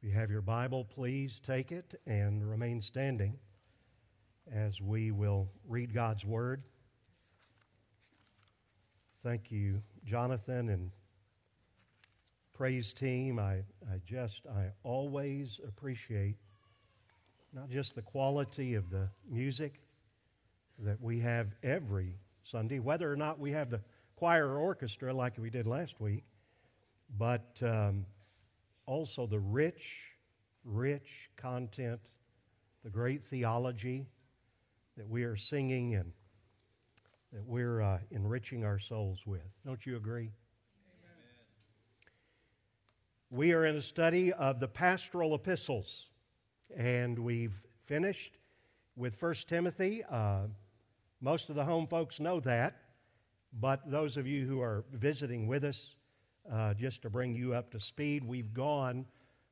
If you have your Bible, please take it and remain standing as we will read God's Word. Thank you, Jonathan and praise team. I, I just, I always appreciate not just the quality of the music that we have every Sunday, whether or not we have the choir or orchestra like we did last week, but um, also the rich, rich content, the great theology that we are singing and that we're uh, enriching our souls with. Don't you agree? Amen. We are in a study of the pastoral epistles, and we've finished with 1 Timothy. Uh, most of the home folks know that, but those of you who are visiting with us, uh, just to bring you up to speed, we've gone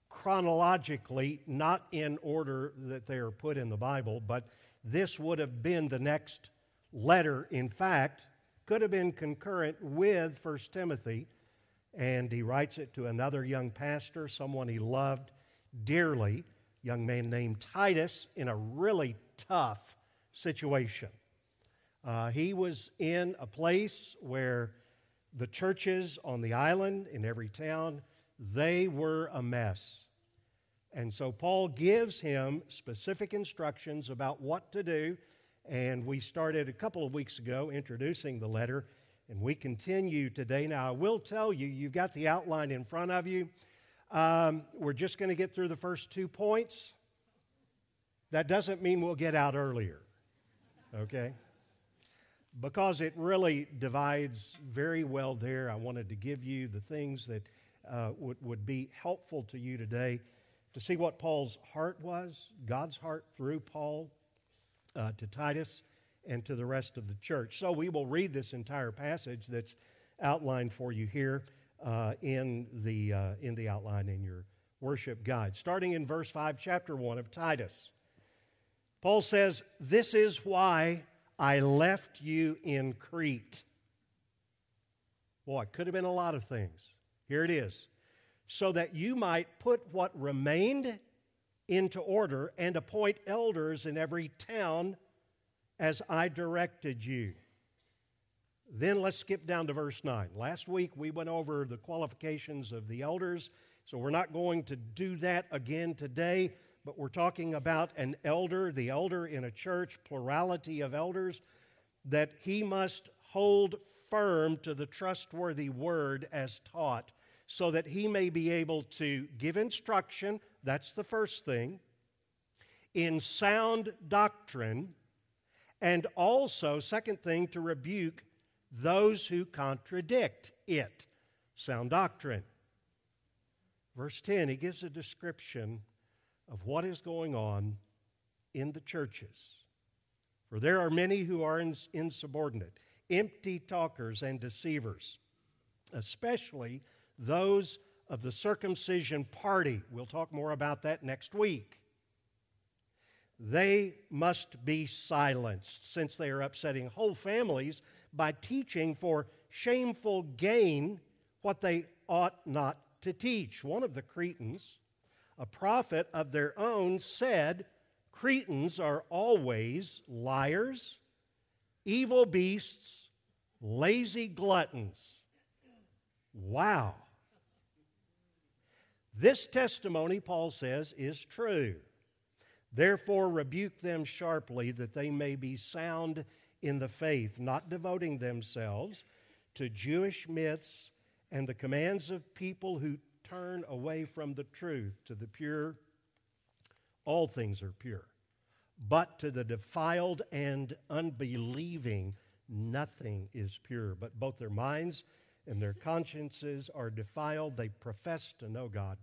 chronologically, not in order that they are put in the Bible, but this would have been the next letter. In fact, could have been concurrent with 1 Timothy, and he writes it to another young pastor, someone he loved dearly, young man named Titus, in a really tough situation. Uh, he was in a place where the churches on the island, in every town, they were a mess. And so Paul gives him specific instructions about what to do. And we started a couple of weeks ago introducing the letter, and we continue today. Now, I will tell you, you've got the outline in front of you. Um, we're just going to get through the first two points. That doesn't mean we'll get out earlier, okay? Because it really divides very well there, I wanted to give you the things that uh, would, would be helpful to you today to see what Paul's heart was, God's heart through Paul uh, to Titus and to the rest of the church. So we will read this entire passage that's outlined for you here uh, in, the, uh, in the outline in your worship guide. Starting in verse 5, chapter 1 of Titus. Paul says, This is why I left you in Crete. Boy, it could have been a lot of things. Here it is. So that you might put what remained into order and appoint elders in every town as I directed you. Then let's skip down to verse 9. Last week we went over the qualifications of the elders, so we're not going to do that again today but we're talking about an elder, the elder in a church, plurality of elders, that he must hold firm to the trustworthy word as taught, so that he may be able to give instruction. That's the first thing. In sound doctrine, and also, second thing, to rebuke those who contradict it. Sound doctrine. Verse 10, he gives a description of what is going on in the churches. For there are many who are insubordinate, empty talkers, and deceivers, especially those of the circumcision party. We'll talk more about that next week. They must be silenced since they are upsetting whole families by teaching for shameful gain what they ought not to teach. One of the Cretans a prophet of their own, said, Cretans are always liars, evil beasts, lazy gluttons. Wow. This testimony, Paul says, is true. Therefore, rebuke them sharply that they may be sound in the faith, not devoting themselves to Jewish myths and the commands of people who turn away from the truth to the pure, all things are pure. But to the defiled and unbelieving, nothing is pure. But both their minds and their consciences are defiled. They profess to know God,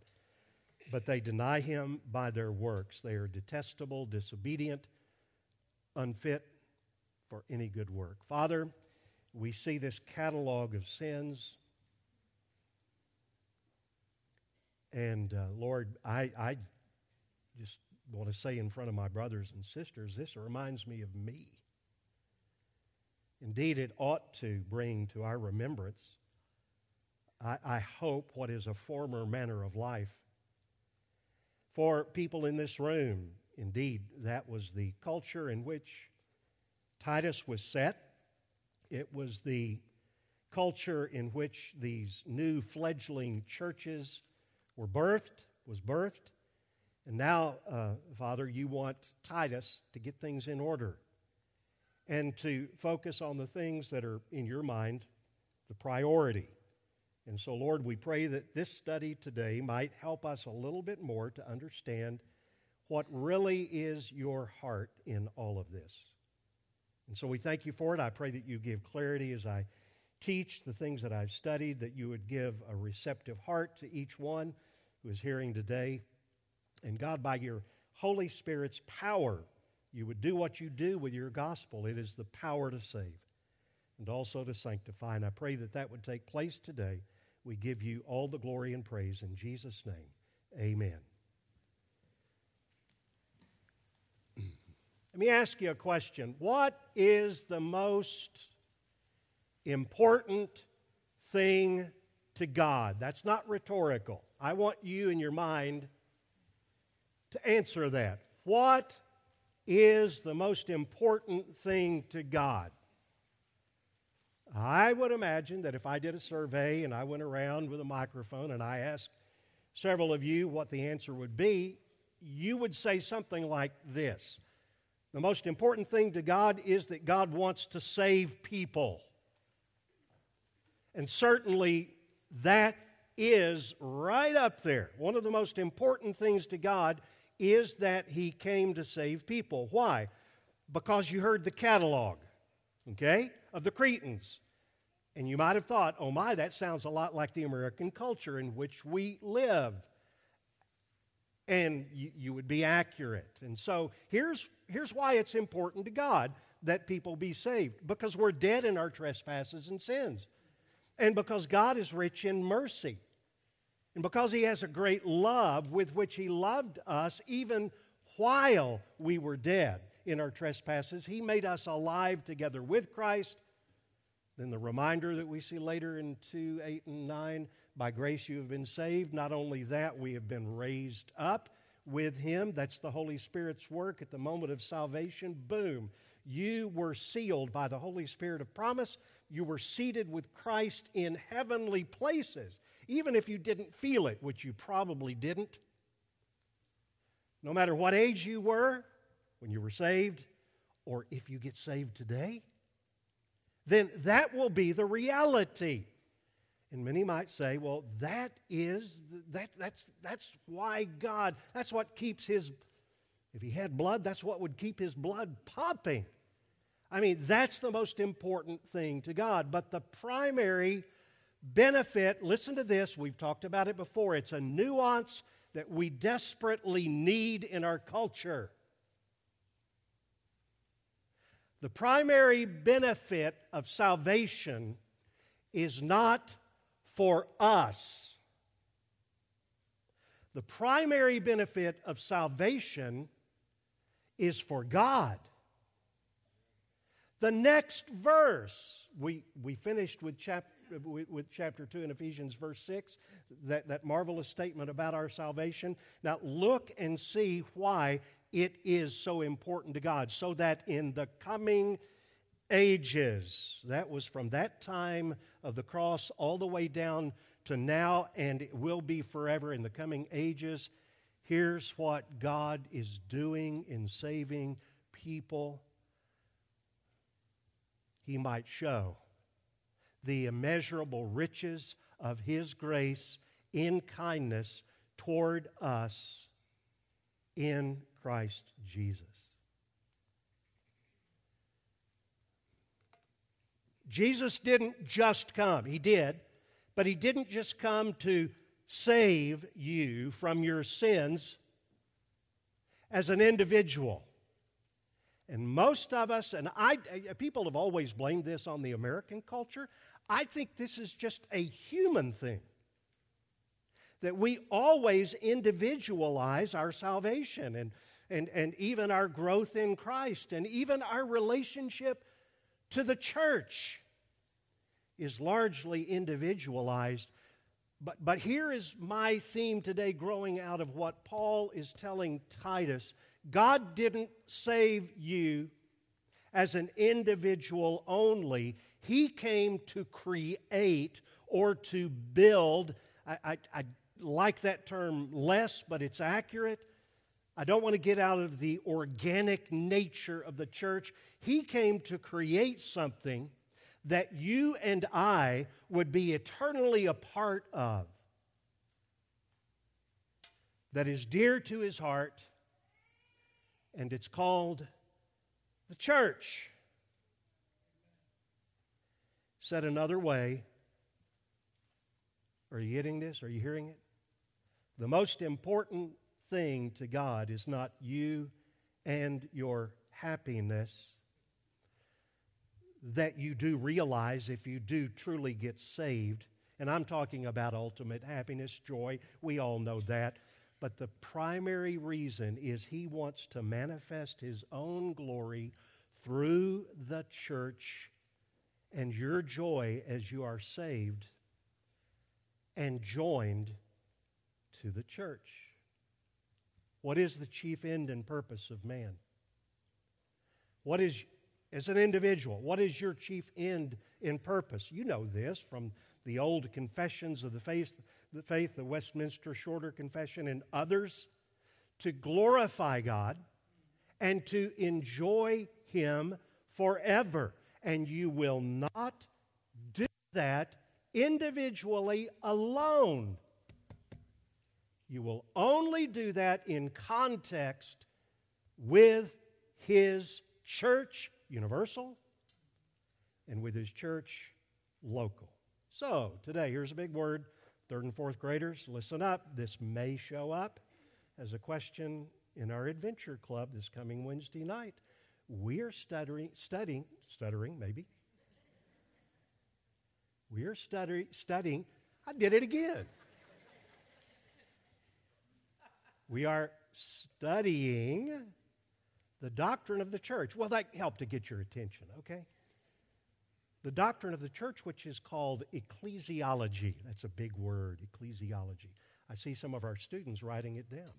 but they deny Him by their works. They are detestable, disobedient, unfit for any good work. Father, we see this catalog of sins And uh, Lord, I, I just want to say in front of my brothers and sisters, this reminds me of me. Indeed, it ought to bring to our remembrance, I, I hope, what is a former manner of life. for people in this room. Indeed, that was the culture in which Titus was set. It was the culture in which these new fledgling churches were birthed, was birthed. And now, uh, Father, you want Titus to get things in order and to focus on the things that are in your mind the priority. And so, Lord, we pray that this study today might help us a little bit more to understand what really is your heart in all of this. And so we thank you for it. I pray that you give clarity as I teach the things that I've studied, that you would give a receptive heart to each one who is hearing today. And God, by your Holy Spirit's power, you would do what you do with your gospel. It is the power to save and also to sanctify. And I pray that that would take place today. We give you all the glory and praise in Jesus' name. Amen. Let me ask you a question. What is the most important thing to God? That's not rhetorical. I want you in your mind to answer that. What is the most important thing to God? I would imagine that if I did a survey and I went around with a microphone and I asked several of you what the answer would be, you would say something like this The most important thing to God is that God wants to save people. And certainly that is right up there. One of the most important things to God is that He came to save people. Why? Because you heard the catalog, okay, of the Cretans. And you might have thought, oh my, that sounds a lot like the American culture in which we live. And you, you, would be accurate. And so here's, here's why it's important to God that people be saved because we're dead in our trespasses and sins, and because God is rich in mercy, and because He has a great love with which He loved us even while we were dead in our trespasses. He made us alive together with Christ then the reminder that we see later in 2, 8, and 9 by grace you have been saved. Not only that, we have been raised up with Him. That's the Holy Spirit's work at the moment of salvation. Boom. You were sealed by the Holy Spirit of promise. You were seated with Christ in heavenly places, even if you didn't feel it, which you probably didn't. No matter what age you were when you were saved, or if you get saved today then that will be the reality. And many might say, well, that is, that, that's, that's why God, that's what keeps his, if he had blood, that's what would keep his blood popping. I mean, that's the most important thing to God. But the primary benefit, listen to this, we've talked about it before, it's a nuance that we desperately need in our culture. The primary benefit of salvation is not for us. The primary benefit of salvation is for God. The next verse, we, we finished with, chap, with, with, chapter 2 in Ephesians, verse 6, that, that marvelous statement about our salvation. Now, look and see why it is so important to God, so that in the coming ages, that was from that time of the cross all the way down to now, and it will be forever in the coming ages. Here's what God is doing in saving people. He might show the immeasurable riches of His grace in kindness toward us in Christ Jesus. Jesus didn't just come, He did, but He didn't just come to save you from your sins as an individual. And most of us, and I, eh, people have always blamed this on the American culture. I think this is just a human thing that we always individualize our salvation and, and, and even our growth in Christ and even our relationship to the church is largely individualized But, but here is my theme today, growing out of what Paul is telling Titus God didn't save you as an individual only, He came to create or to build. I, I, I like that term less, but it's accurate. I don't want to get out of the organic nature of the church. He came to create something that you and I would be eternally a part of, that is dear to his heart, and it's called the church. Said another way, are you getting this? Are you hearing it? The most important thing to God is not you and your happiness that you do realize if you do truly get saved. And I'm talking about ultimate happiness, joy. We all know that. But the primary reason is he wants to manifest his own glory through the church and your joy as you are saved and joined to the church. What is the chief end and purpose of man? What is as an individual? What is your chief end in purpose? You know this from the old confessions of the faith, the faith, the Westminster Shorter Confession, and others, to glorify God and to enjoy Him forever. And you will not do that individually alone. You will only do that in context with His church universal and with his church local. So, today, here's a big word. Third and fourth graders, listen up. This may show up as a question in our adventure club this coming Wednesday night. We are stuttering, studying, stuttering maybe. We are stuttering, studying. I did it again. we are studying the doctrine of the church. Well, that helped to get your attention, okay? The doctrine of the church, which is called ecclesiology. That's a big word, ecclesiology. I see some of our students writing it down.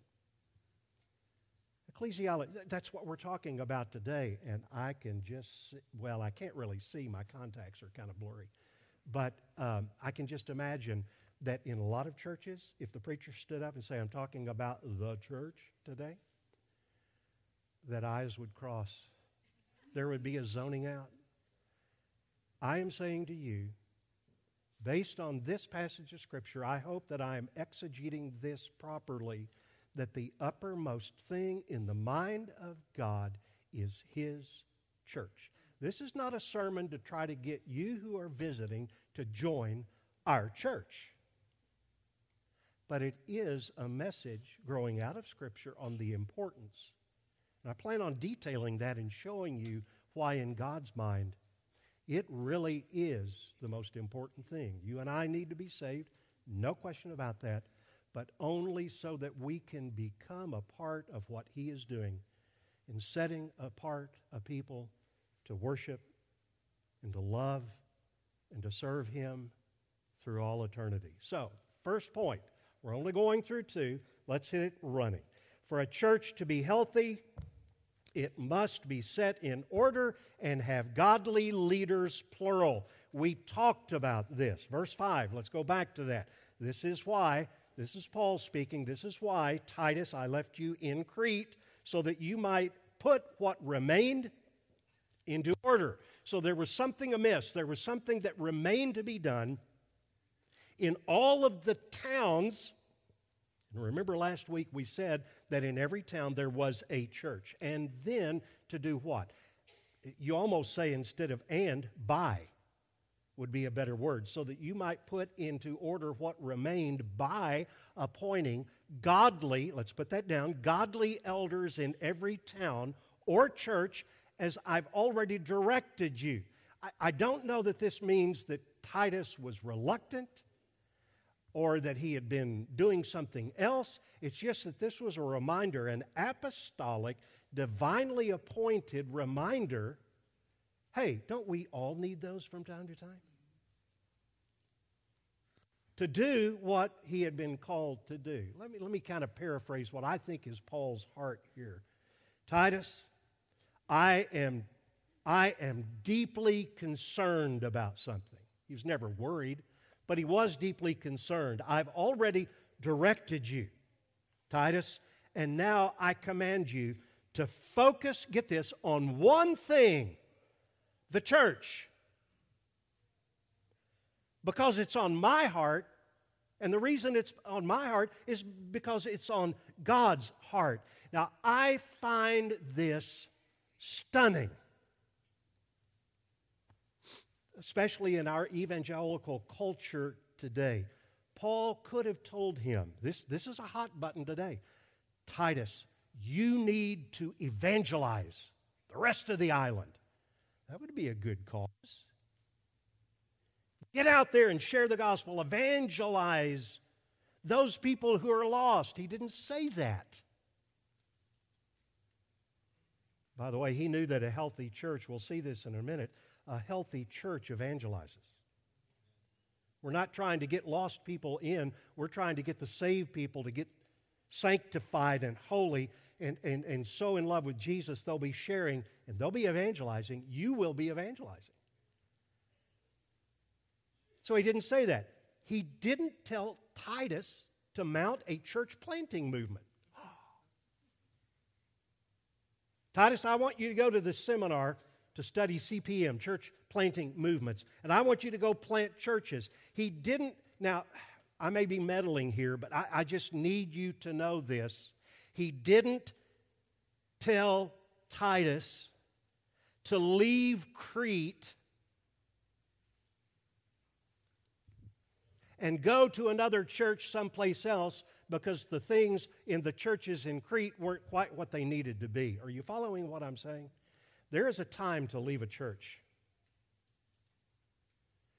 Ecclesiology, that's what we're talking about today. And I can just, see, well, I can't really see, my contacts are kind of blurry. But um, I can just imagine that in a lot of churches, if the preacher stood up and say, I'm talking about the church today, that eyes would cross. There would be a zoning out. I am saying to you, based on this passage of Scripture, I hope that I am exegeting this properly that the uppermost thing in the mind of God is His church. This is not a sermon to try to get you who are visiting to join our church. But it is a message growing out of Scripture on the importance and I plan on detailing that and showing you why, in God's mind, it really is the most important thing. You and I need to be saved, no question about that, but only so that we can become a part of what He is doing in setting apart a people to worship and to love and to serve Him through all eternity. So, first point, we're only going through two. Let's hit it running. For a church to be healthy, it must be set in order and have godly leaders, plural. We talked about this. Verse 5, let's go back to that. This is why, this is Paul speaking, this is why, Titus, I left you in Crete so that you might put what remained into order. So there was something amiss, there was something that remained to be done in all of the towns remember last week we said that in every town there was a church. And then to do what? You almost say instead of and, by would be a better word, so that you might put into order what remained by appointing godly, let's put that down, godly elders in every town or church as I've already directed you. I, I don't know that this means that Titus was reluctant or that he had been doing something else. It's just that this was a reminder, an apostolic, divinely appointed reminder hey, don't we all need those from time to time? to do what he had been called to do. Let me, let me kind of paraphrase what I think is Paul's heart here. Titus, I am, I am deeply concerned about something. He was never worried, but he was deeply concerned. I've already directed you, Titus, and now I command you to focus, get this, on one thing the church because it's on my heart. And the reason it's on my heart is because it's on God's heart. Now, I find this stunning, especially in our evangelical culture today. Paul could have told him this, this is a hot button today Titus, you need to evangelize the rest of the island. That would be a good cause. Get out there and share the gospel, evangelize those people who are lost. He didn't say that. By the way, he knew that a healthy church, we'll see this in a minute, a healthy church evangelizes. We're not trying to get lost people in, we're trying to get the saved people to get sanctified and holy and, and, and so in love with Jesus, they'll be sharing and they'll be evangelizing. You will be evangelizing. So he didn't say that. He didn't tell Titus to mount a church planting movement. Titus, I want you to go to this seminar to study CPM, church planting movements, and I want you to go plant churches. He didn't, now, I may be meddling here, but I, I just need you to know this. He didn't tell Titus to leave Crete and go to another church someplace else because the things in the churches in Crete weren't quite what they needed to be. Are you following what I'm saying? There is a time to leave a church.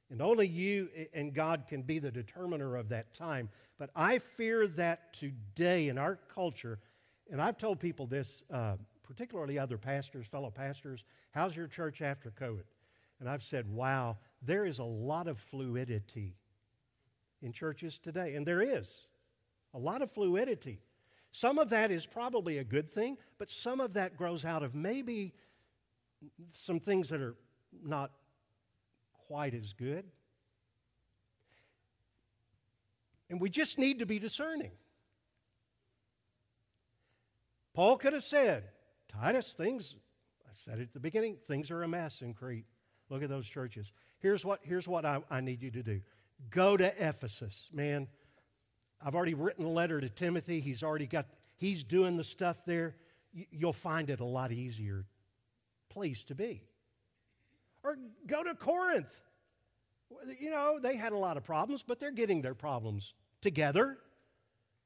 And only you and God can be the determiner of that time. But I fear that today in our culture, and I've told people this, uh, particularly other pastors, fellow pastors, how's your church after COVID? And I've said, wow, there is a lot of fluidity in churches today. And there is a lot of fluidity. Some of that is probably a good thing, but some of that grows out of maybe some things that are not quite as good. And we just need to be discerning. Paul could have said, Titus, things, I said at the beginning, things are a mess in Crete. Look at those churches. Here's what, here's what I, I need you to do Go to Ephesus. Man, I've already written a letter to Timothy. He's already got, he's doing the stuff there. You'll find it a lot easier place to be. Or go to Corinth. You know, they had a lot of problems, but they're getting their problems together.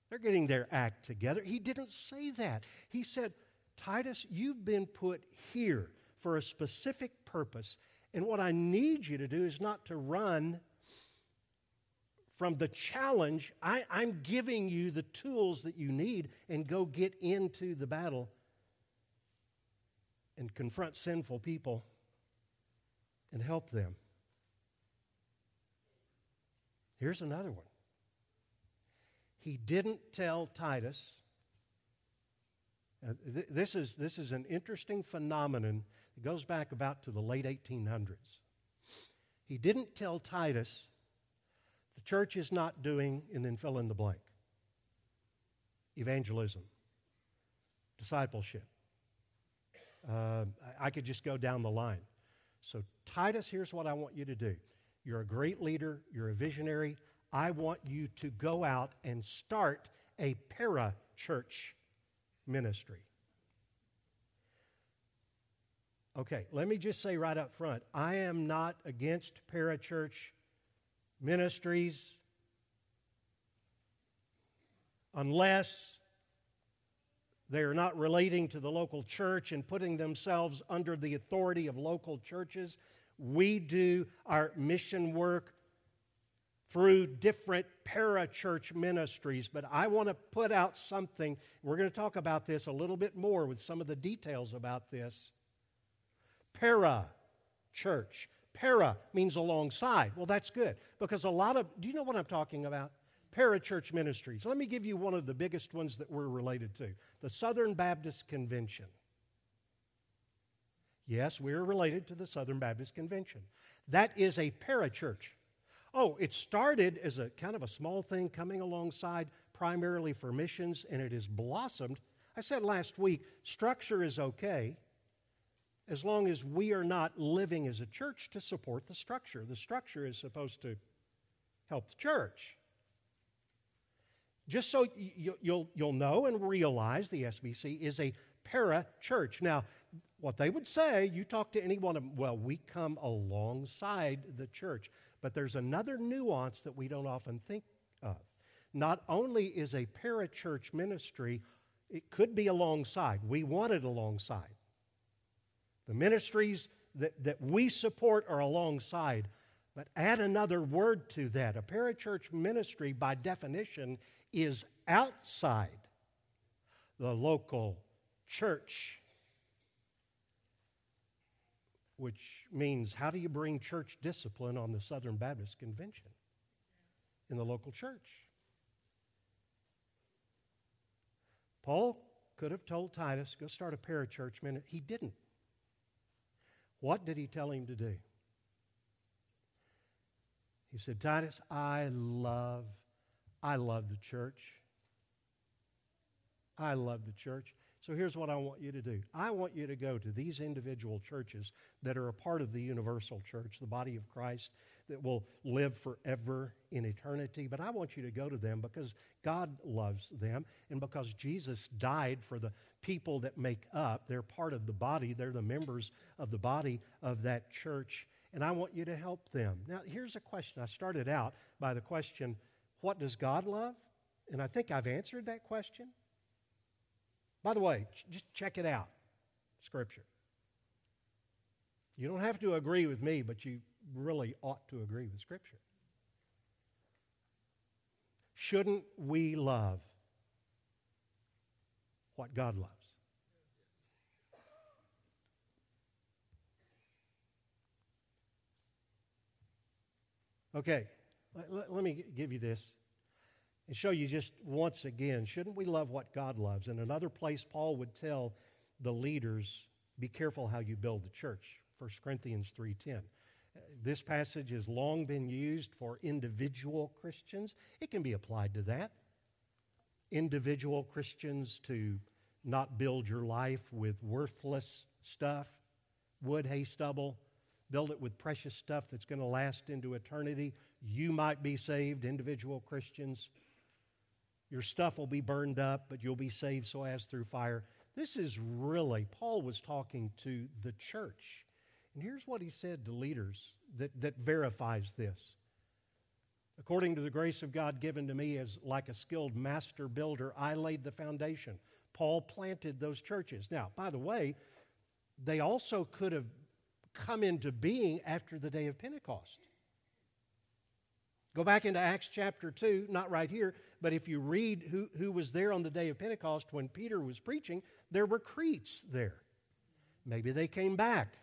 They're getting their act together. He didn't say that. He said, Titus, you've been put here for a specific purpose. And what I need you to do is not to run from the challenge, I, I'm giving you the tools that you need and go get into the battle and confront sinful people and help them. Here's another one. He didn't tell Titus. Uh, th- this, is, this is an interesting phenomenon. It goes back about to the late 1800s. He didn't tell Titus the church is not doing, and then fill in the blank evangelism, discipleship. Uh, I could just go down the line. So, Titus, here's what I want you to do. You're a great leader, you're a visionary. I want you to go out and start a para church ministry. Okay, let me just say right up front I am not against para church ministries unless they are not relating to the local church and putting themselves under the authority of local churches. We do our mission work through different parachurch ministries, but I want to put out something. We're going to talk about this a little bit more with some of the details about this. Para church. Para means alongside. Well, that's good because a lot of, do you know what I'm talking about? Parachurch ministries. Let me give you one of the biggest ones that we're related to the Southern Baptist Convention. Yes, we're related to the Southern Baptist Convention. That is a parachurch. Oh, it started as a kind of a small thing coming alongside primarily for missions, and it has blossomed. I said last week, structure is okay as long as we are not living as a church to support the structure. The structure is supposed to help the church. Just so you'll, you'll know and realize the SBC is a para church. Now, what they would say, you talk to any one of them, well, we come alongside the church. But there's another nuance that we don't often think of. Not only is a para church ministry, it could be alongside. We want it alongside. The ministries that, that we support are alongside. But add another word to that. A parachurch ministry, by definition, is outside the local church which means how do you bring church discipline on the Southern Baptist Convention in the local church? Paul could have told Titus, go start a parachurch minute. He didn't. What did he tell him to do? He said, Titus, I love, I love the church. I love the church. So here's what I want you to do I want you to go to these individual churches that are a part of the universal church, the body of Christ that will live forever in eternity. But I want you to go to them because God loves them and because Jesus died for the people that make up. They're part of the body, they're the members of the body of that church. And I want you to help them. Now, here's a question. I started out by the question, What does God love? And I think I've answered that question. By the way, just check it out Scripture. You don't have to agree with me, but you really ought to agree with Scripture. Shouldn't we love what God loves? Okay, let, let, me give you this and show you just once again shouldn't we love what God loves? In another place, Paul would tell the leaders, be careful how you build the church. 1 Corinthians 3:10. This passage has long been used for individual Christians. It can be applied to that. Individual Christians to not build your life with worthless stuff, wood, hay, stubble. Build it with precious stuff that's going to last into eternity. You might be saved, individual Christians. Your stuff will be burned up, but you'll be saved so as through fire. This is really, Paul was talking to the church. And here's what he said to leaders that, that verifies this. According to the grace of God given to me as like a skilled master builder, I laid the foundation. Paul planted those churches. Now, by the way, they also could have come into being after the day of Pentecost. Go back into Acts chapter 2, not right here, but if you read who, who was there on the day of Pentecost when Peter was preaching, there were Cretes there. Maybe they came back.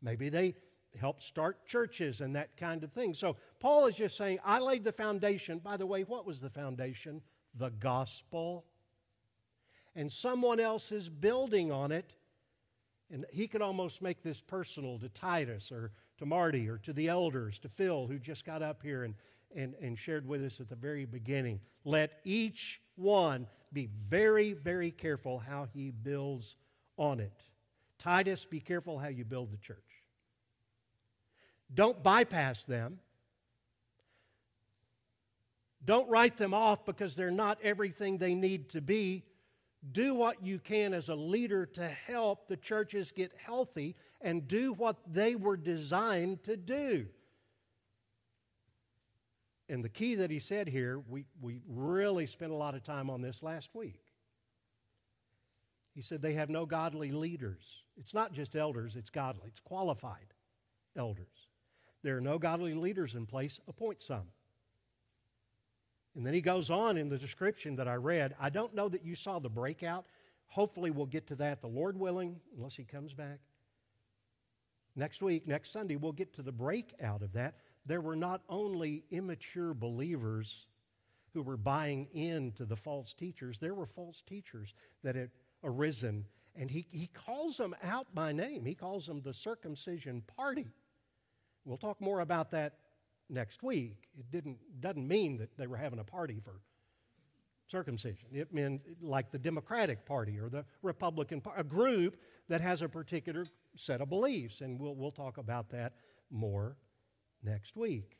Maybe they helped start churches and that kind of thing. So Paul is just saying, I laid the foundation. By the way, what was the foundation? The gospel. And someone else is building on it. And he could almost make this personal to Titus or to Marty or to the elders, to Phil, who just got up here and and, and shared with us at the very beginning. Let each one be very, very careful how he builds on it. Titus, be careful how you build the church. Don't bypass them. Don't write them off because they're not everything they need to be. Do what you can as a leader to help the churches get healthy and do what they were designed to do and the key that he said here, we, we really spent a lot of time on this last week. He said they have no godly leaders. It's not just elders, it's godly, it's qualified elders. There are no godly leaders in place, appoint some. And then he goes on in the description that I read. I don't know that you saw the breakout. Hopefully, we'll get to that, the Lord willing, unless he comes back. Next week, next Sunday, we'll get to the breakout of that. There were not only immature believers who were buying into the false teachers, there were false teachers that had arisen. And he, he calls them out by name. He calls them the circumcision party. We'll talk more about that next week. It didn't, doesn't mean that they were having a party for circumcision. It meant like the Democratic Party or the Republican Party, a group that has a particular set of beliefs. And we'll, we'll talk about that more next week.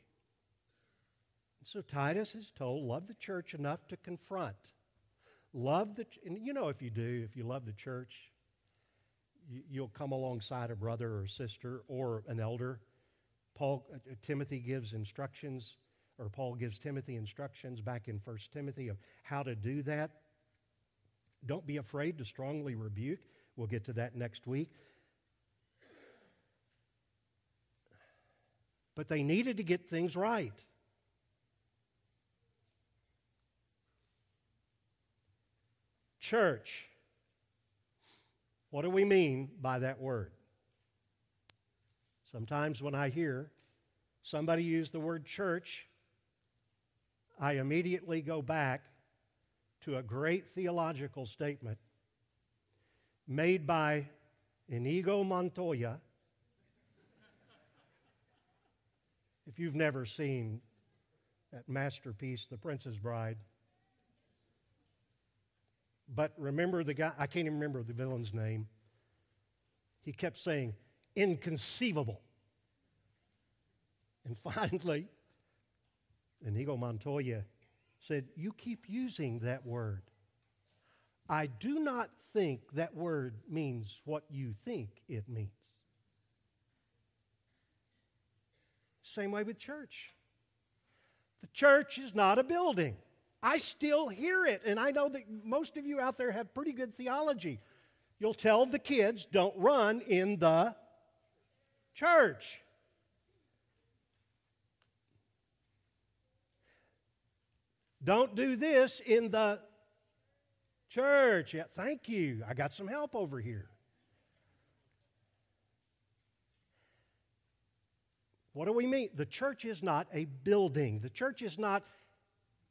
So Titus is told, love the church enough to confront. Love the, and you know if you do, if you love the church, you'll come alongside a brother or sister or an elder. Paul, uh, Timothy gives instructions, or Paul gives Timothy instructions back in 1 Timothy of how to do that. Don't be afraid to strongly rebuke. We'll get to that next week. But they needed to get things right. Church. What do we mean by that word? Sometimes when I hear somebody use the word church, I immediately go back to a great theological statement made by Inigo Montoya If you've never seen that masterpiece, The Princess Bride, but remember the guy, I can't even remember the villain's name. He kept saying, inconceivable. And finally, Inigo Montoya said, You keep using that word. I do not think that word means what you think it means. Same way with church. The church is not a building. I still hear it, and I know that most of you out there have pretty good theology. You'll tell the kids, don't run in the church. Don't do this in the church. Yeah, thank you. I got some help over here. What do we mean? The church is not a building. The church is not.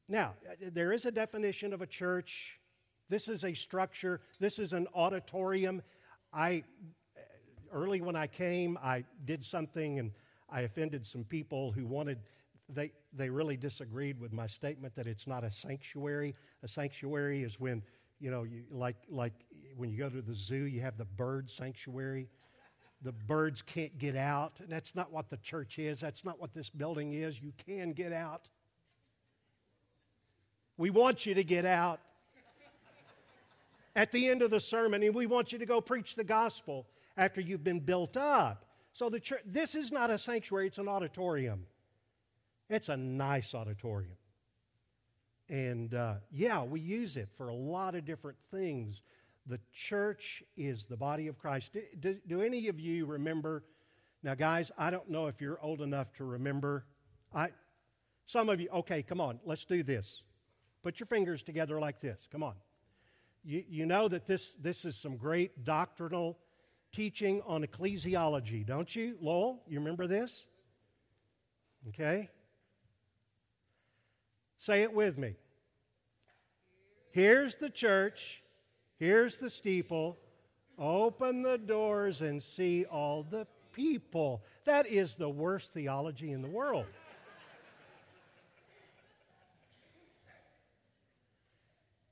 Now, there is a definition of a church. This is a structure. This is an auditorium. I early when I came, I did something and I offended some people who wanted they they really disagreed with my statement that it's not a sanctuary. A sanctuary is when you know you like like when you go to the zoo, you have the bird sanctuary the birds can't get out. And that's not what the church is. That's not what this building is. You can get out. We want you to get out at the end of the sermon, and we want you to go preach the gospel after you've been built up. So the church, this is not a sanctuary, it's an auditorium. It's a nice auditorium. And uh, yeah, we use it for a lot of different things the church is the body of Christ. Do, do, do, any of you remember? Now, guys, I don't know if you're old enough to remember. I, some of you, okay, come on, let's do this. Put your fingers together like this. Come on. You, you know that this, this is some great doctrinal teaching on ecclesiology, don't you, Lowell? You remember this? Okay. Say it with me. Here's the church Here's the steeple. Open the doors and see all the people. That is the worst theology in the world.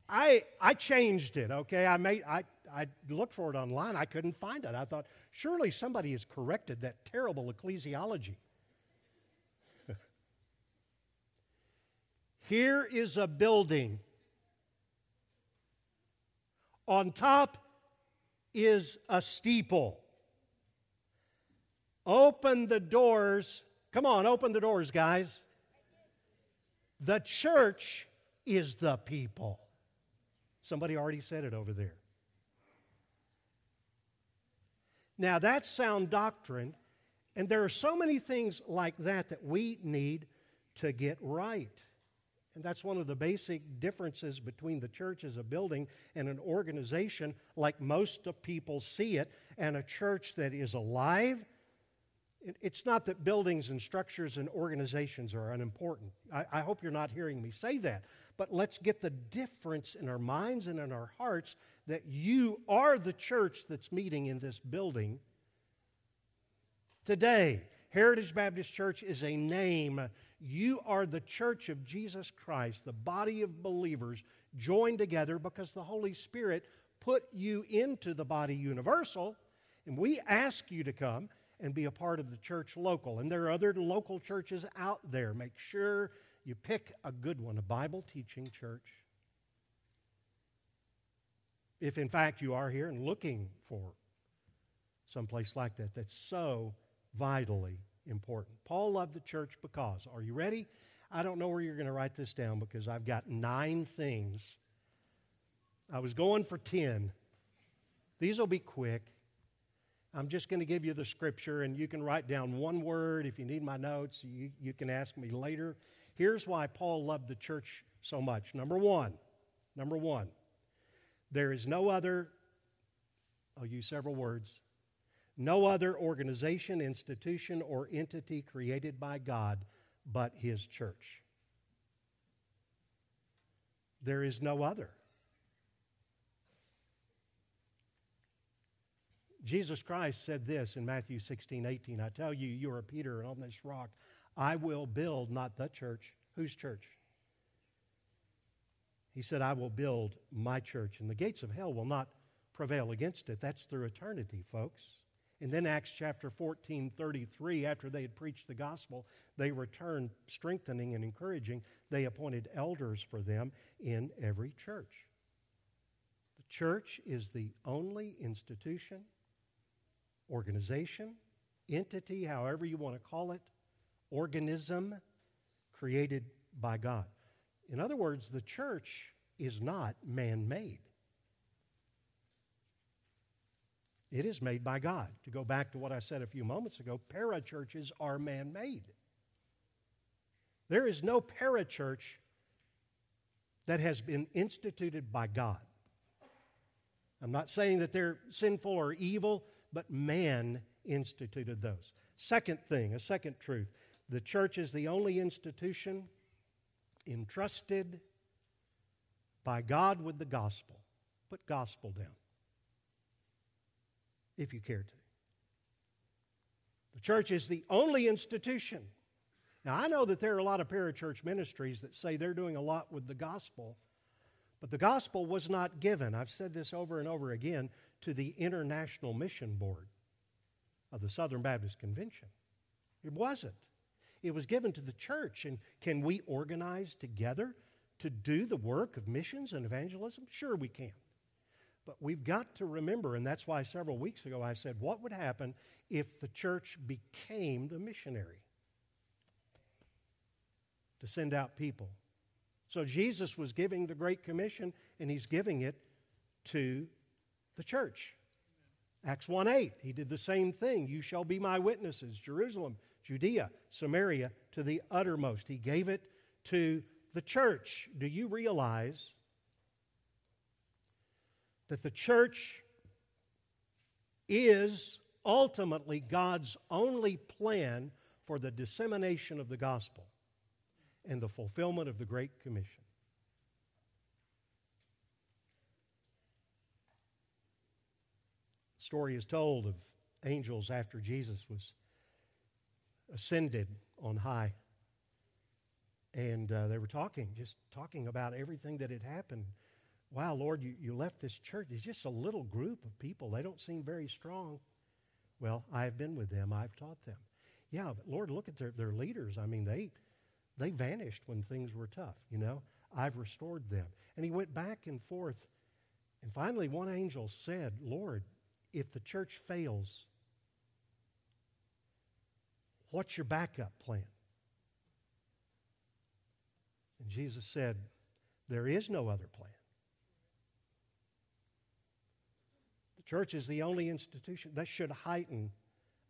I, I changed it, okay? I, made, I, I looked for it online. I couldn't find it. I thought, surely somebody has corrected that terrible ecclesiology. Here is a building on top is a steeple. Open the doors. Come on, open the doors, guys. The church is the people. Somebody already said it over there. Now, that's sound doctrine, and there are so many things like that that we need to get right. And that's one of the basic differences between the church as a building and an organization, like most people see it, and a church that is alive, It's not that buildings and structures and organizations are unimportant. I, I, hope you're not hearing me say that. But let's get the difference in our minds and in our hearts that you are the church that's meeting in this building today. Heritage Baptist Church is a name. You are the church of Jesus Christ, the body of believers joined together because the Holy Spirit put you into the body universal. And we ask you to come and be a part of the church local. And there are other local churches out there. Make sure you pick a good one, a Bible teaching church. If in fact you are here and looking for someplace like that, that's so vitally important. Paul loved the church because, are you ready? I don't know where you're going to write this down because I've got nine things. I was going for 10. These will be quick. I'm just going to give you the scripture, and you can write down one word. If you need my notes, you, you can ask me later. Here's why Paul loved the church so much. Number one, number one, there is no other, I'll use several words, no other organization, institution, or entity created by God but His church. There is no other. Jesus Christ said this in Matthew 16, 18 I tell you, you are Peter, and on this rock I will build not the church. Whose church? He said, I will build my church, and the gates of hell will not prevail against it. That's through eternity, folks. And then Acts chapter 14, 33, after they had preached the gospel, they returned strengthening and encouraging. They appointed elders for them in every church. The church is the only institution organization, entity, however you want to call it, organism created by God. In other words, the church is not man made. It is made by God. To go back to what I said a few moments ago, parachurches are man made. There is no parachurch that has been instituted by God. I'm not saying that they're sinful or evil but man instituted those. Second thing, a second truth the church is the only institution entrusted by God with the gospel. Put gospel down, if you care to. The church is the only institution. Now, I know that there are a lot of parachurch ministries that say they're doing a lot with the gospel, but the gospel was not given. I've said this over and over again to the International Mission Board of the Southern Baptist Convention. It wasn't. It was given to the church. And can we organize together to do the work of missions and evangelism? Sure, we can. But we've got to remember, and that's why several weeks ago I said, what would happen if the church became the missionary to send out people? So Jesus was giving the Great Commission, and he's giving it to the church. Acts 1 8, he did the same thing. You shall be my witnesses, Jerusalem, Judea, Samaria, to the uttermost. He gave it to the church. Do you realize that the church is ultimately God's only plan for the dissemination of the gospel and the fulfillment of the Great Commission? Story is told of angels after Jesus was ascended on high. And uh, they were talking, just talking about everything that had happened. Wow, Lord, you, you left this church. It's just a little group of people. They don't seem very strong. Well, I have been with them, I've taught them. Yeah, but Lord, look at their, their leaders. I mean, they, they vanished when things were tough, you know. I've restored them. And he went back and forth. And finally, one angel said, Lord, if the church fails, what's your backup plan? And Jesus said, There is no other plan. The church is the only institution that should heighten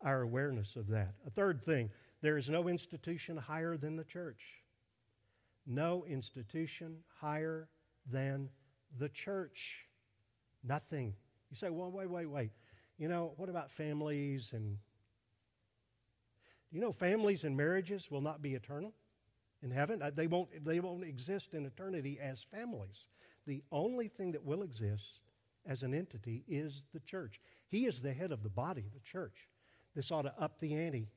our awareness of that. A third thing there is no institution higher than the church. No institution higher than the church. Nothing. You say, well, wait, wait, wait. You know, what about families and Do you know families and marriages will not be eternal in heaven? Uh, they won't, they won't exist in eternity as families. The only thing that will exist as an entity is the church. He is the head of the body, the church. This ought to up the ante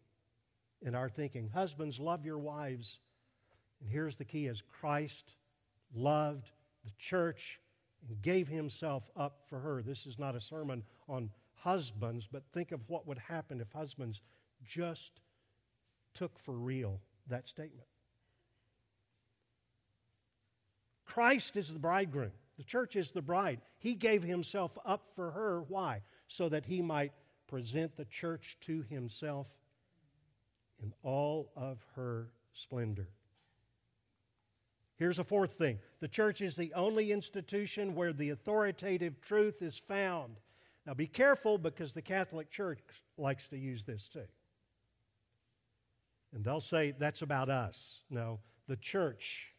in our thinking. Husbands, love your wives. And here's the key as Christ loved the church and gave himself up for her. This is not a sermon on husbands, but think of what would happen if husbands just took for real that statement. Christ is the bridegroom. The church is the bride. He gave himself up for her. Why? So that he might present the church to himself in all of her splendor. Here's a fourth thing the church is the only institution where the authoritative truth is found. Now be careful because the Catholic Church likes to use this too. And they'll say that's about us. No, the church.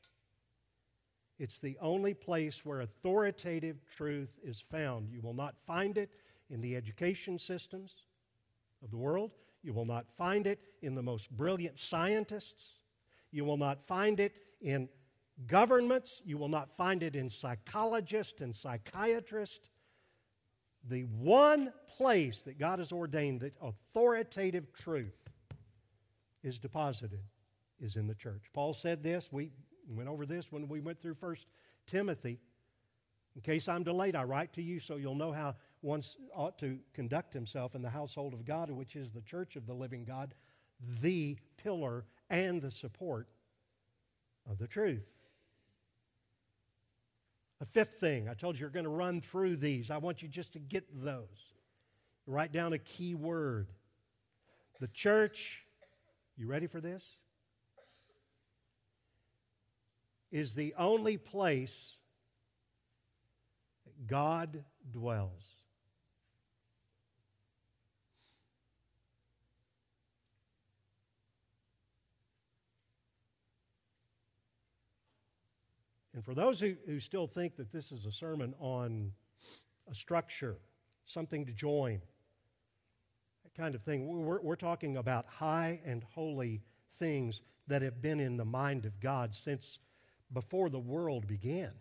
It's the only place where authoritative truth is found. You will not find it in the education systems of the world. You will not find it in the most brilliant scientists. You will not find it in governments. You will not find it in psychologists and psychiatrists. The one place that God has ordained that authoritative truth is deposited is in the church. Paul said this. We went over this when we went through First Timothy. In case I'm delayed, I write to you so you'll know how one ought to conduct himself in the household of God, which is the church of the living God, the pillar and the support of the truth. A fifth thing, I told you you're going to run through these. I want you just to get those. Write down a key word. The church, you ready for this? Is the only place God dwells. And for those who, who still think that this is a sermon on a structure, something to join, that kind of thing, we're, we're talking about high and holy things that have been in the mind of God since before the world began.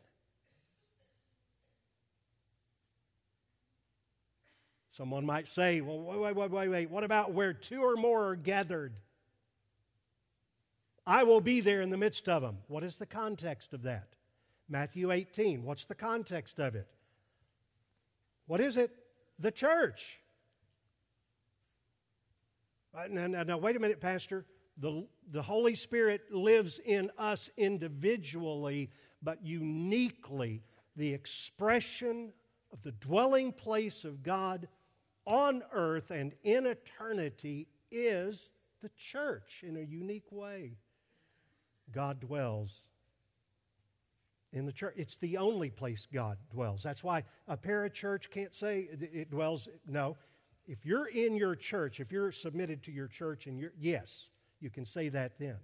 Someone might say, well, wait, wait, wait, wait, wait, what about where two or more are gathered? I will be there in the midst of them. What is the context of that? Matthew 18. What's the context of it? What is it? The church. Uh, now, now, now, wait a minute, Pastor. The, the Holy Spirit lives in us individually, but uniquely. The expression of the dwelling place of God on earth and in eternity is the church in a unique way. God dwells in the church. It's the only place God dwells. That's why a parachurch can't say it dwells. No. If you're in your church, if you're submitted to your church, and you're, yes, you can say that then.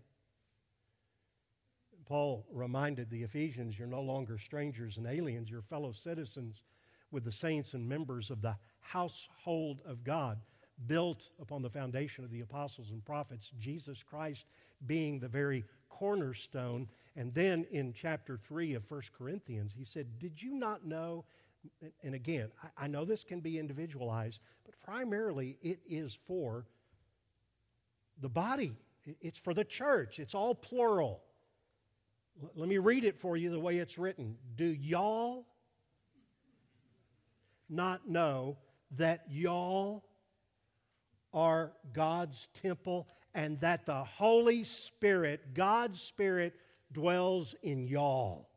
Paul reminded the Ephesians, you're no longer strangers and aliens, you're fellow citizens with the saints and members of the household of God, built upon the foundation of the apostles and prophets, Jesus Christ being the very cornerstone. And then in chapter 3 of 1 Corinthians, he said, Did you not know? And again, I know this can be individualized, but primarily it is for the body, it's for the church, it's all plural. Let me read it for you the way it's written. Do y'all not know that y'all are God's temple and that the Holy Spirit, God's Spirit, dwells in y'all.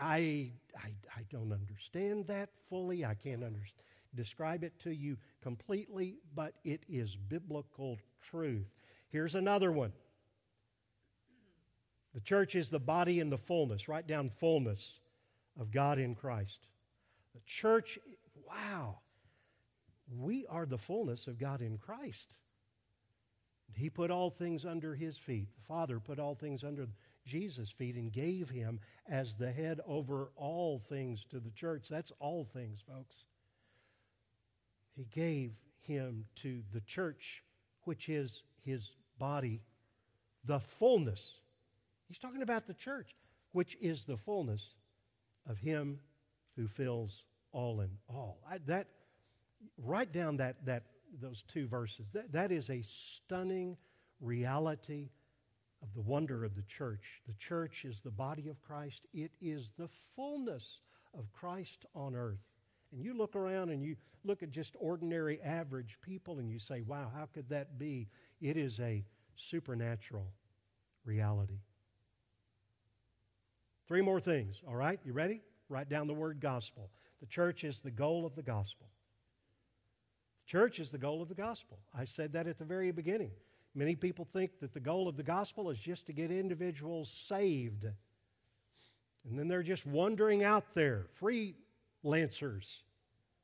I, I, I don't understand that fully. I can't under, describe it to you completely, but it is biblical truth. Here's another one the church is the body in the fullness. Write down fullness of God in Christ. The church, wow, we are the fullness of God in Christ. He put all things under his feet. The Father put all things under Jesus' feet and gave him as the head over all things to the church. That's all things, folks. He gave him to the church, which is his body, the fullness. He's talking about the church, which is the fullness of him who fills all in all. I, that, write down that, that, those two verses. That, that is a stunning reality of the wonder of the church. The church is the body of Christ, it is the fullness of Christ on earth. And you look around and you look at just ordinary, average people and you say, wow, how could that be? It is a supernatural reality. Three more things, all right? You ready? Write down the word gospel. The church is the goal of the gospel. The church is the goal of the gospel. I said that at the very beginning. Many people think that the goal of the gospel is just to get individuals saved. And then they're just wandering out there, freelancers,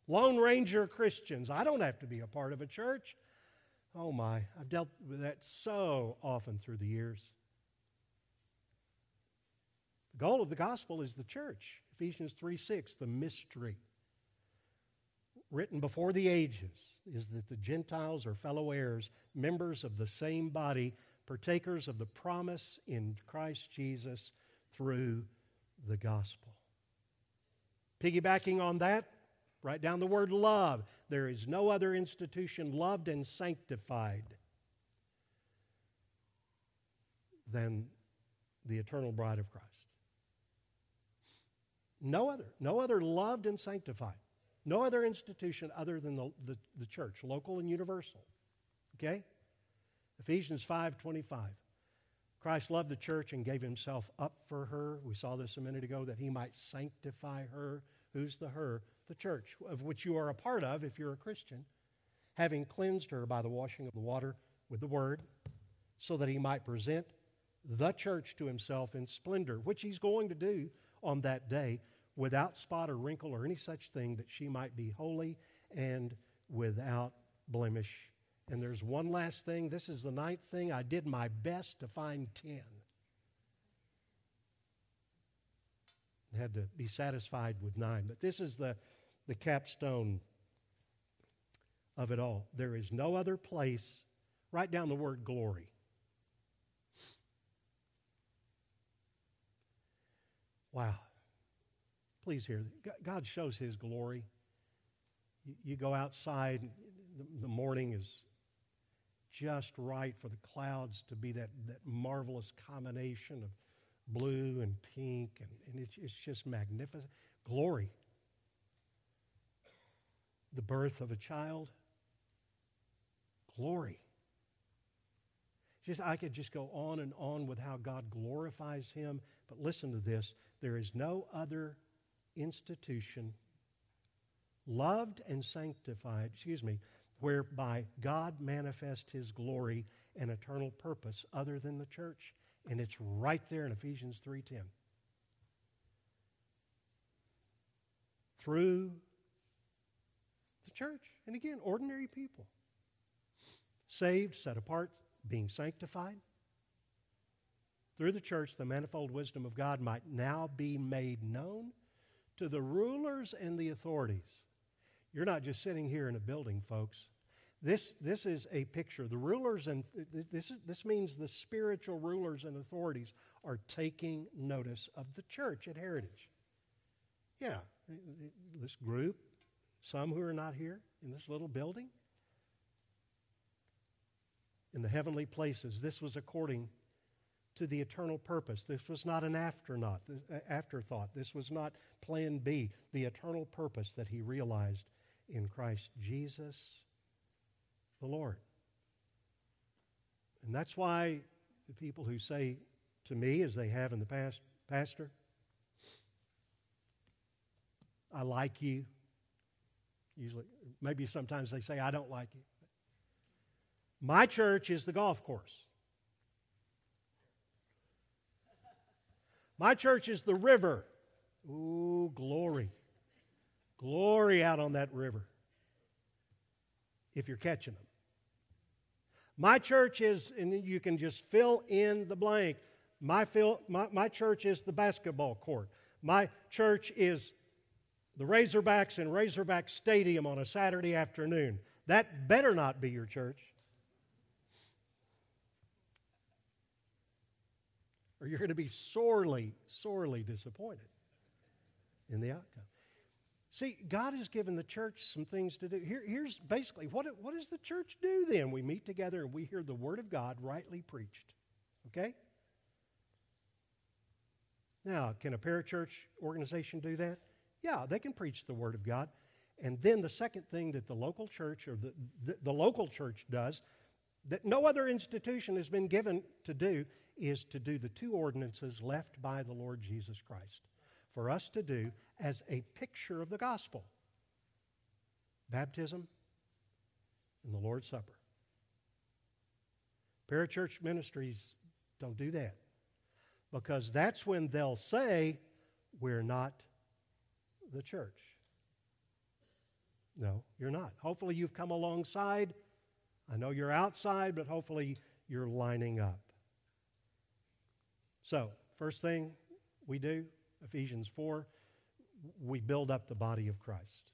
Lone Ranger Christians. I don't have to be a part of a church. Oh my, I've dealt with that so often through the years. The goal of the gospel is the church. Ephesians 3 6, the mystery written before the ages is that the Gentiles are fellow heirs, members of the same body, partakers of the promise in Christ Jesus through the gospel. Piggybacking on that, write down the word love. There is no other institution loved and sanctified than the eternal bride of Christ. No other. No other loved and sanctified. No other institution other than the, the, the church, local and universal. Okay? Ephesians 5:25. Christ loved the church and gave himself up for her. We saw this a minute ago that he might sanctify her. Who's the her? The church, of which you are a part of if you're a Christian, having cleansed her by the washing of the water with the word, so that he might present the church to himself in splendor, which he's going to do on that day without spot or wrinkle or any such thing, that she might be holy and without blemish. And there's one last thing. This is the ninth thing. I did my best to find ten. Had to be satisfied with nine. But this is the, the capstone of it all. There is no other place. Write down the word glory. Wow. Please hear. God shows His glory. You go outside, the morning is just right for the clouds to be that, that marvelous combination of blue and pink, and, and it's, it's just magnificent. Glory. The birth of a child. Glory. Just, I could just go on and on with how God glorifies Him, but listen to this. There is no other institution, loved and sanctified, excuse me, whereby God manifests his glory and eternal purpose other than the church. And it's right there in Ephesians 3:10. Through the church. And again, ordinary people. Saved, set apart, being sanctified. Through the church, the manifold wisdom of God might now be made known to the rulers and the authorities. You're not just sitting here in a building, folks. This, this is a picture. The rulers and this, is, this means the spiritual rulers and authorities are taking notice of the church at Heritage. Yeah, this group, some who are not here in this little building, in the heavenly places, this was according to the eternal purpose. This was not an afterthought. Uh, afterthought. This was not plan B. The eternal purpose that he realized in Christ Jesus the Lord. And that's why the people who say to me, as they have in the past, Pastor, I like you. Usually, maybe sometimes they say, I don't like you. My church is the golf course. My church is the river. Ooh, glory. Glory out on that river. If you're catching them. My church is, and you can just fill in the blank. My, fill, my, my church is the basketball court. My church is the Razorbacks in Razorback Stadium on a Saturday afternoon. That better not be your church. Or you're going to be sorely, sorely disappointed in the outcome. See, God has given the church some things to do. Here, here's basically what, what does the church do then? We meet together and we hear the Word of God rightly preached. Okay? Now, can a parachurch organization do that? Yeah, they can preach the Word of God. And then the second thing that the local church or the, the, the, local church does that no other institution has been given to do is to do the two ordinances left by the Lord Jesus Christ for us to do as a picture of the gospel baptism and the Lord's Supper. Parachurch ministries don't do that because that's when they'll say, We're not the church. No, you're not. Hopefully, you've come alongside. I know you're outside, but hopefully, you're lining up. So, first thing we do, Ephesians 4, we build up the body of Christ.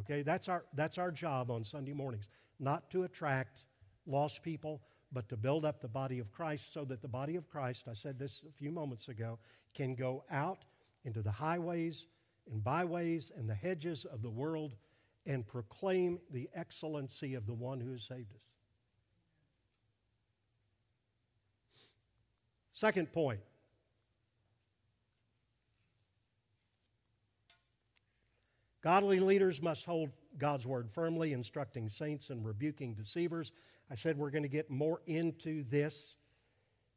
Okay, that's our, that's our job on Sunday mornings, not to attract lost people, but to build up the body of Christ so that the body of Christ, I said this a few moments ago, can go out into the highways and byways and the hedges of the world and proclaim the excellency of the one who has saved us. Second point Godly leaders must hold God's word firmly, instructing saints and rebuking deceivers. I said we're going to get more into this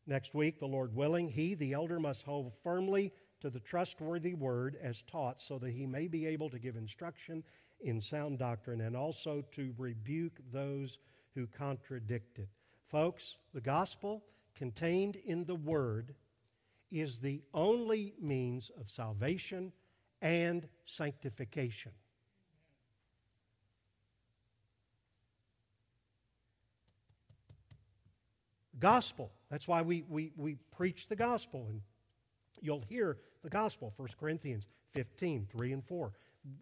next week, the Lord willing. He, the elder, must hold firmly to the trustworthy word as taught, so that he may be able to give instruction in sound doctrine and also to rebuke those who contradict it. Folks, the gospel contained in the word is the only means of salvation and sanctification. Gospel. That's why we, we, we preach the gospel. And you'll hear the gospel, 1 Corinthians 15, 3 and 4.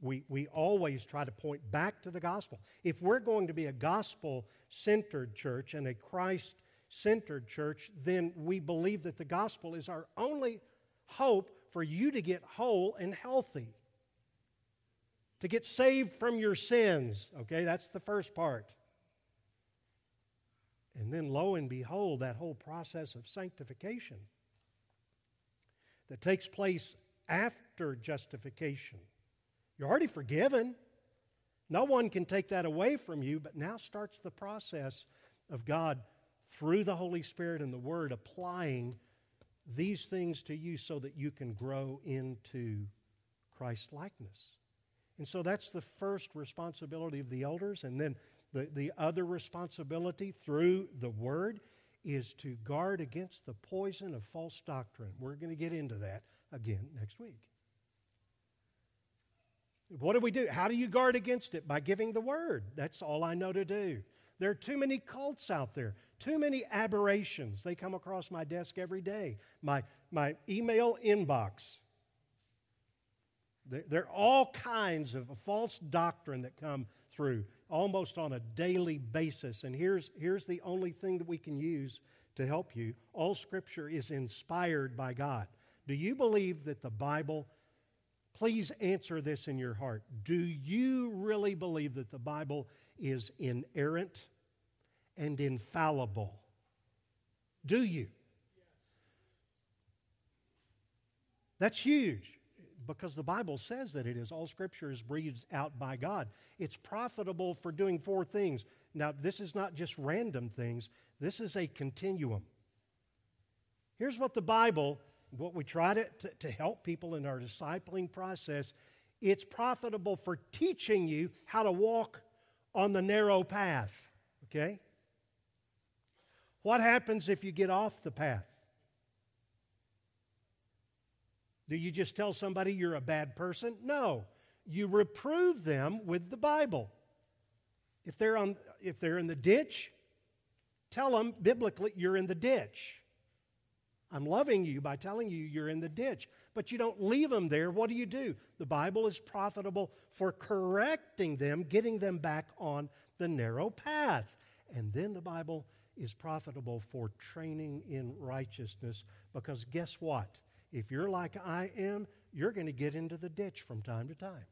We, we always try to point back to the gospel. If we're going to be a gospel centered church and a Christ centered church, then we believe that the gospel is our only hope for you to get whole and healthy, to get saved from your sins. Okay, that's the first part. And then, lo and behold, that whole process of sanctification that takes place after justification. You're already forgiven. No one can take that away from you, but now starts the process of God through the Holy Spirit and the Word applying these things to you so that you can grow into Christ likeness. And so that's the first responsibility of the elders. And then the, the other responsibility through the Word is to guard against the poison of false doctrine. We're going to get into that again next week. What do we do? How do you guard against it? By giving the Word. That's all I know to do. There are too many cults out there, too many aberrations. They come across my desk every day, my, my email inbox. There, there are all kinds of false doctrine that come through almost on a daily basis. And here's, here's the only thing that we can use to help you all Scripture is inspired by God. Do you believe that the Bible, please answer this in your heart. Do you really believe that the Bible is inerrant and infallible. Do you? That's huge because the Bible says that it is. All scripture is breathed out by God. It's profitable for doing four things. Now, this is not just random things, this is a continuum. Here's what the Bible, what we try to, to, to help people in our discipling process, it's profitable for teaching you how to walk on the narrow path, okay? What happens if you get off the path? Do you just tell somebody you're a bad person? No. You reprove them with the Bible. If they're, on, if they're in the ditch, tell them biblically you're in the ditch. I'm loving you by telling you you're in the ditch, but you don't leave them there. What do you do? The Bible is profitable for correcting them, getting them back on the narrow path. And then the Bible is profitable for training in righteousness because guess what? If you're like I am, you're going to get into the ditch from time to time.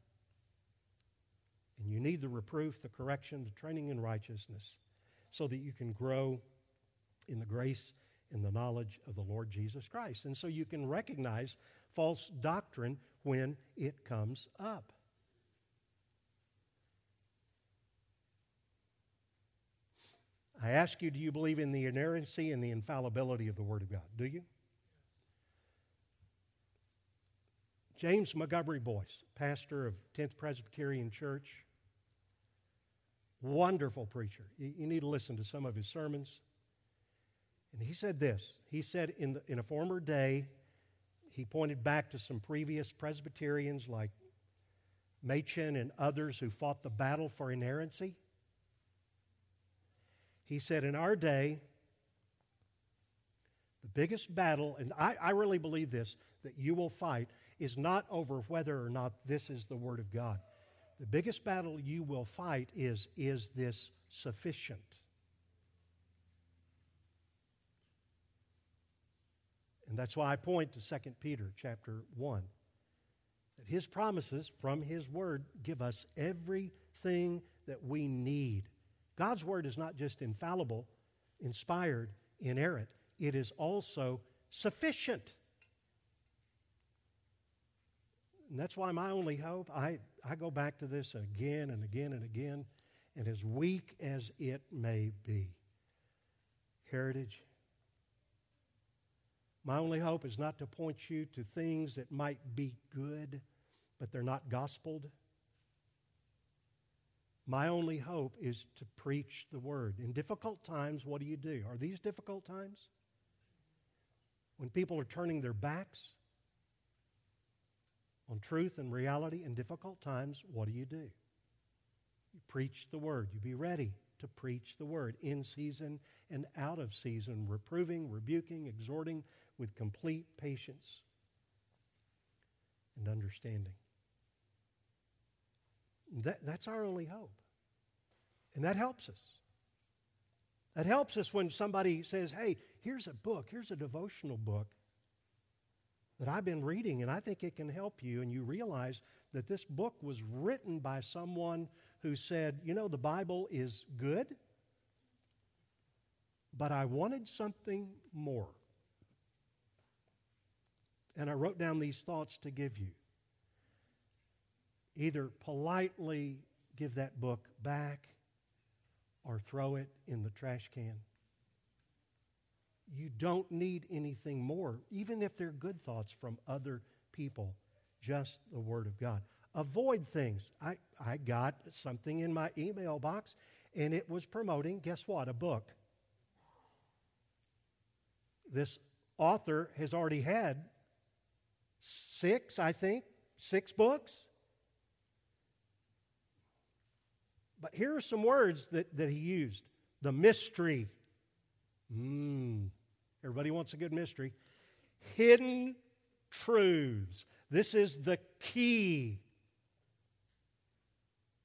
And you need the reproof, the correction, the training in righteousness so that you can grow in the grace and the knowledge of the Lord Jesus Christ. And so you can recognize false doctrine when it comes up. I ask you, do you believe in the inerrancy and the infallibility of the Word of God? Do you? James Montgomery Boice, pastor of 10th Presbyterian Church, wonderful preacher. You, need to listen to some of his sermons. And he said this He said, in, the, in a former day, he pointed back to some previous Presbyterians like Machen and others who fought the battle for inerrancy. He said, In our day, the biggest battle, and I, I really believe this, that you will fight is not over whether or not this is the Word of God. The biggest battle you will fight is is this sufficient? And that's why I point to 2 Peter chapter 1. That his promises from his word give us everything that we need. God's word is not just infallible, inspired, inerrant, it is also sufficient. And that's why my only hope, I, I go back to this again and again and again, and as weak as it may be, heritage. My only hope is not to point you to things that might be good, but they're not gospeled. My only hope is to preach the word. In difficult times, what do you do? Are these difficult times? When people are turning their backs on truth and reality in difficult times, what do you do? You preach the word. You be ready to preach the word in season and out of season, reproving, rebuking, exhorting with complete patience and understanding. That, that's our only hope. And that helps us. That helps us when somebody says, hey, here's a book, here's a devotional book that I've been reading, and I think it can help you. And you realize that this book was written by someone who said, You know, the Bible is good, but I wanted something more. And I wrote down these thoughts to give you. Either politely give that book back or throw it in the trash can you don't need anything more, even if they're good thoughts from other people, just the Word of God. Avoid things. I, I got something in my email box, and it was promoting, guess what, a book. This author has already had six, I think, six books. But here are some words that, that he used the mystery. Mmm. Everybody wants a good mystery. Hidden truths. This is the key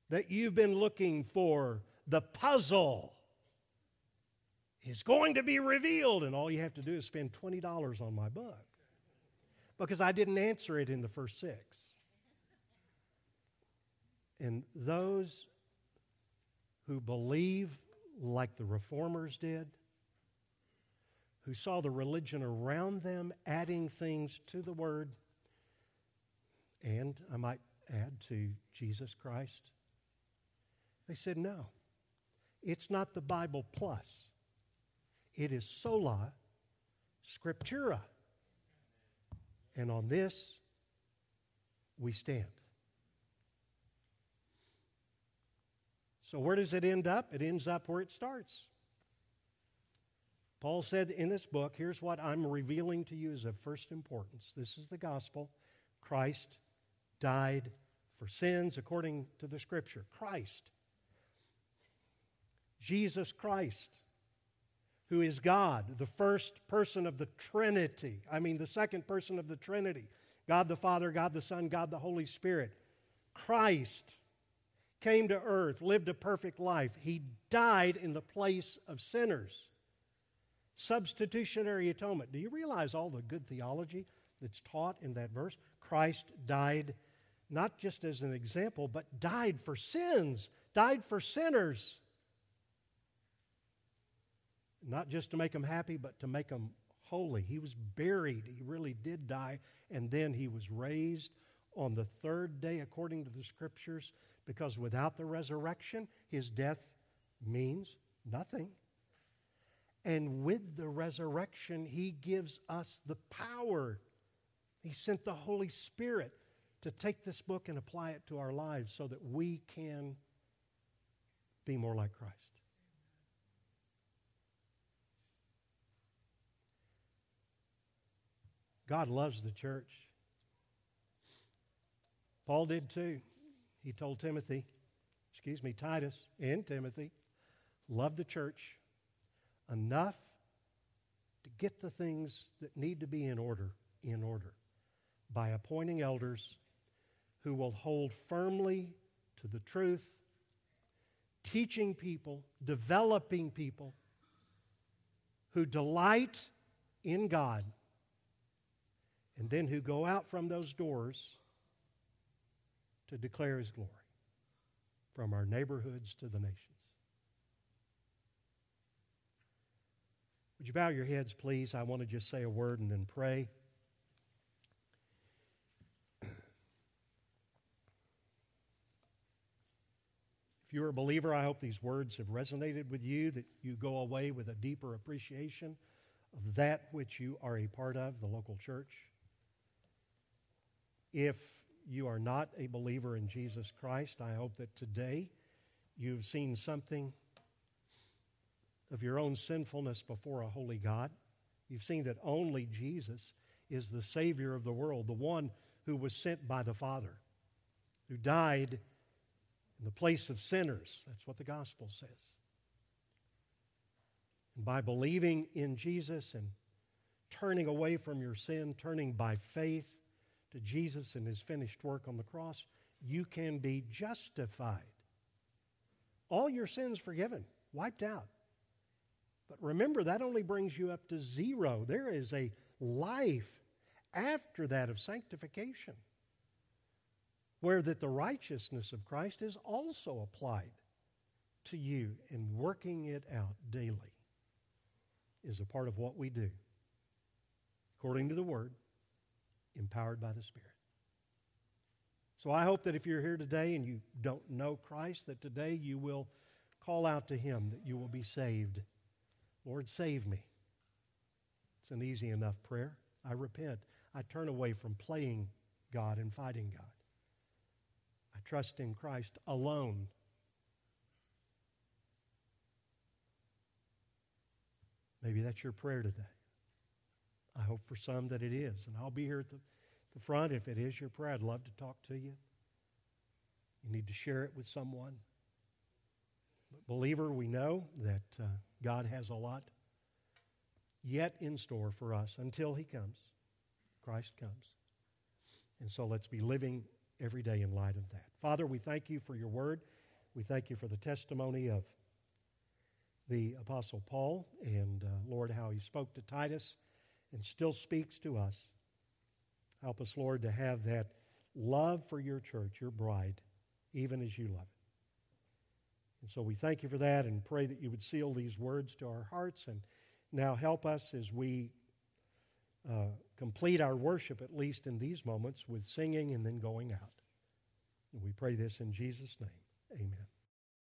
that you've been looking for. The puzzle is going to be revealed, and all you have to do is spend $20 on my book because I didn't answer it in the first six. And those who believe like the reformers did, who saw the religion around them adding things to the Word, and I might add to Jesus Christ. They said, no, it's not the Bible plus. It is sola scriptura. And on this, we stand. So, where does it end up? It ends up where it starts. Paul said in this book, here's what I'm revealing to you as of first importance. This is the gospel. Christ died for sins according to the scripture. Christ. Jesus Christ, who is God, the first person of the Trinity. I mean, the second person of the Trinity God the Father, God the Son, God the Holy Spirit. Christ came to earth, lived a perfect life. He died in the place of sinners. Substitutionary atonement. Do you realize all the good theology that's taught in that verse? Christ died not just as an example, but died for sins, died for sinners. Not just to make them happy, but to make them holy. He was buried. He really did die. And then he was raised on the third day, according to the scriptures, because without the resurrection, his death means nothing. And with the resurrection, he gives us the power. He sent the Holy Spirit to take this book and apply it to our lives so that we can be more like Christ. God loves the church. Paul did too. He told Timothy, excuse me, Titus and Timothy, love the church enough to get the things that need to be in order in order by appointing elders who will hold firmly to the truth, teaching people, developing people who delight in God and then who go out from those doors to declare His glory from our neighborhoods to the nations. Would you bow your heads, please? I want to just say a word and then pray. If you're a believer, I hope these words have resonated with you, that you go away with a deeper appreciation of that which you are a part of, the local church. If you are not a believer in Jesus Christ, I hope that today you've seen something of your own sinfulness before a holy God. You've seen that only Jesus is the Savior of the world, the one who was sent by the Father, who died in the place of sinners. That's what the gospel says. And by believing in Jesus and turning away from your sin, turning by faith to Jesus and his finished work on the cross, you can be justified. All your sins forgiven, wiped out. But remember, that only brings you up to zero. There is a life after that of sanctification where that the righteousness of Christ is also applied to you and working it out daily is a part of what we do according to the word empowered by the Spirit. So I hope that if you're here today and you don't know Christ, that today you will call out to Him, that you will be saved. Lord, save me. It's an easy enough prayer. I repent. I turn away from playing God and fighting God. I trust in Christ alone. Maybe that's your prayer today. I hope for some that it is. And I'll be here at the, the front. If it is your prayer, I'd love to talk to you. You need to share it with someone. But believer, we know that uh, God has a lot yet in store for us until He comes. Christ comes. And so let's be living every day in light of that. Father, we thank you for your word. We thank you for the testimony of the Apostle Paul and, uh, Lord, how he spoke to Titus and still speaks to us. Help us, Lord, to have that love for your church, your bride, even as you love it. And so we thank you for that and pray that you would seal these words to our hearts and now help us as we uh, complete our worship, at least in these moments, with singing and then going out. And we pray this in Jesus' name. Amen.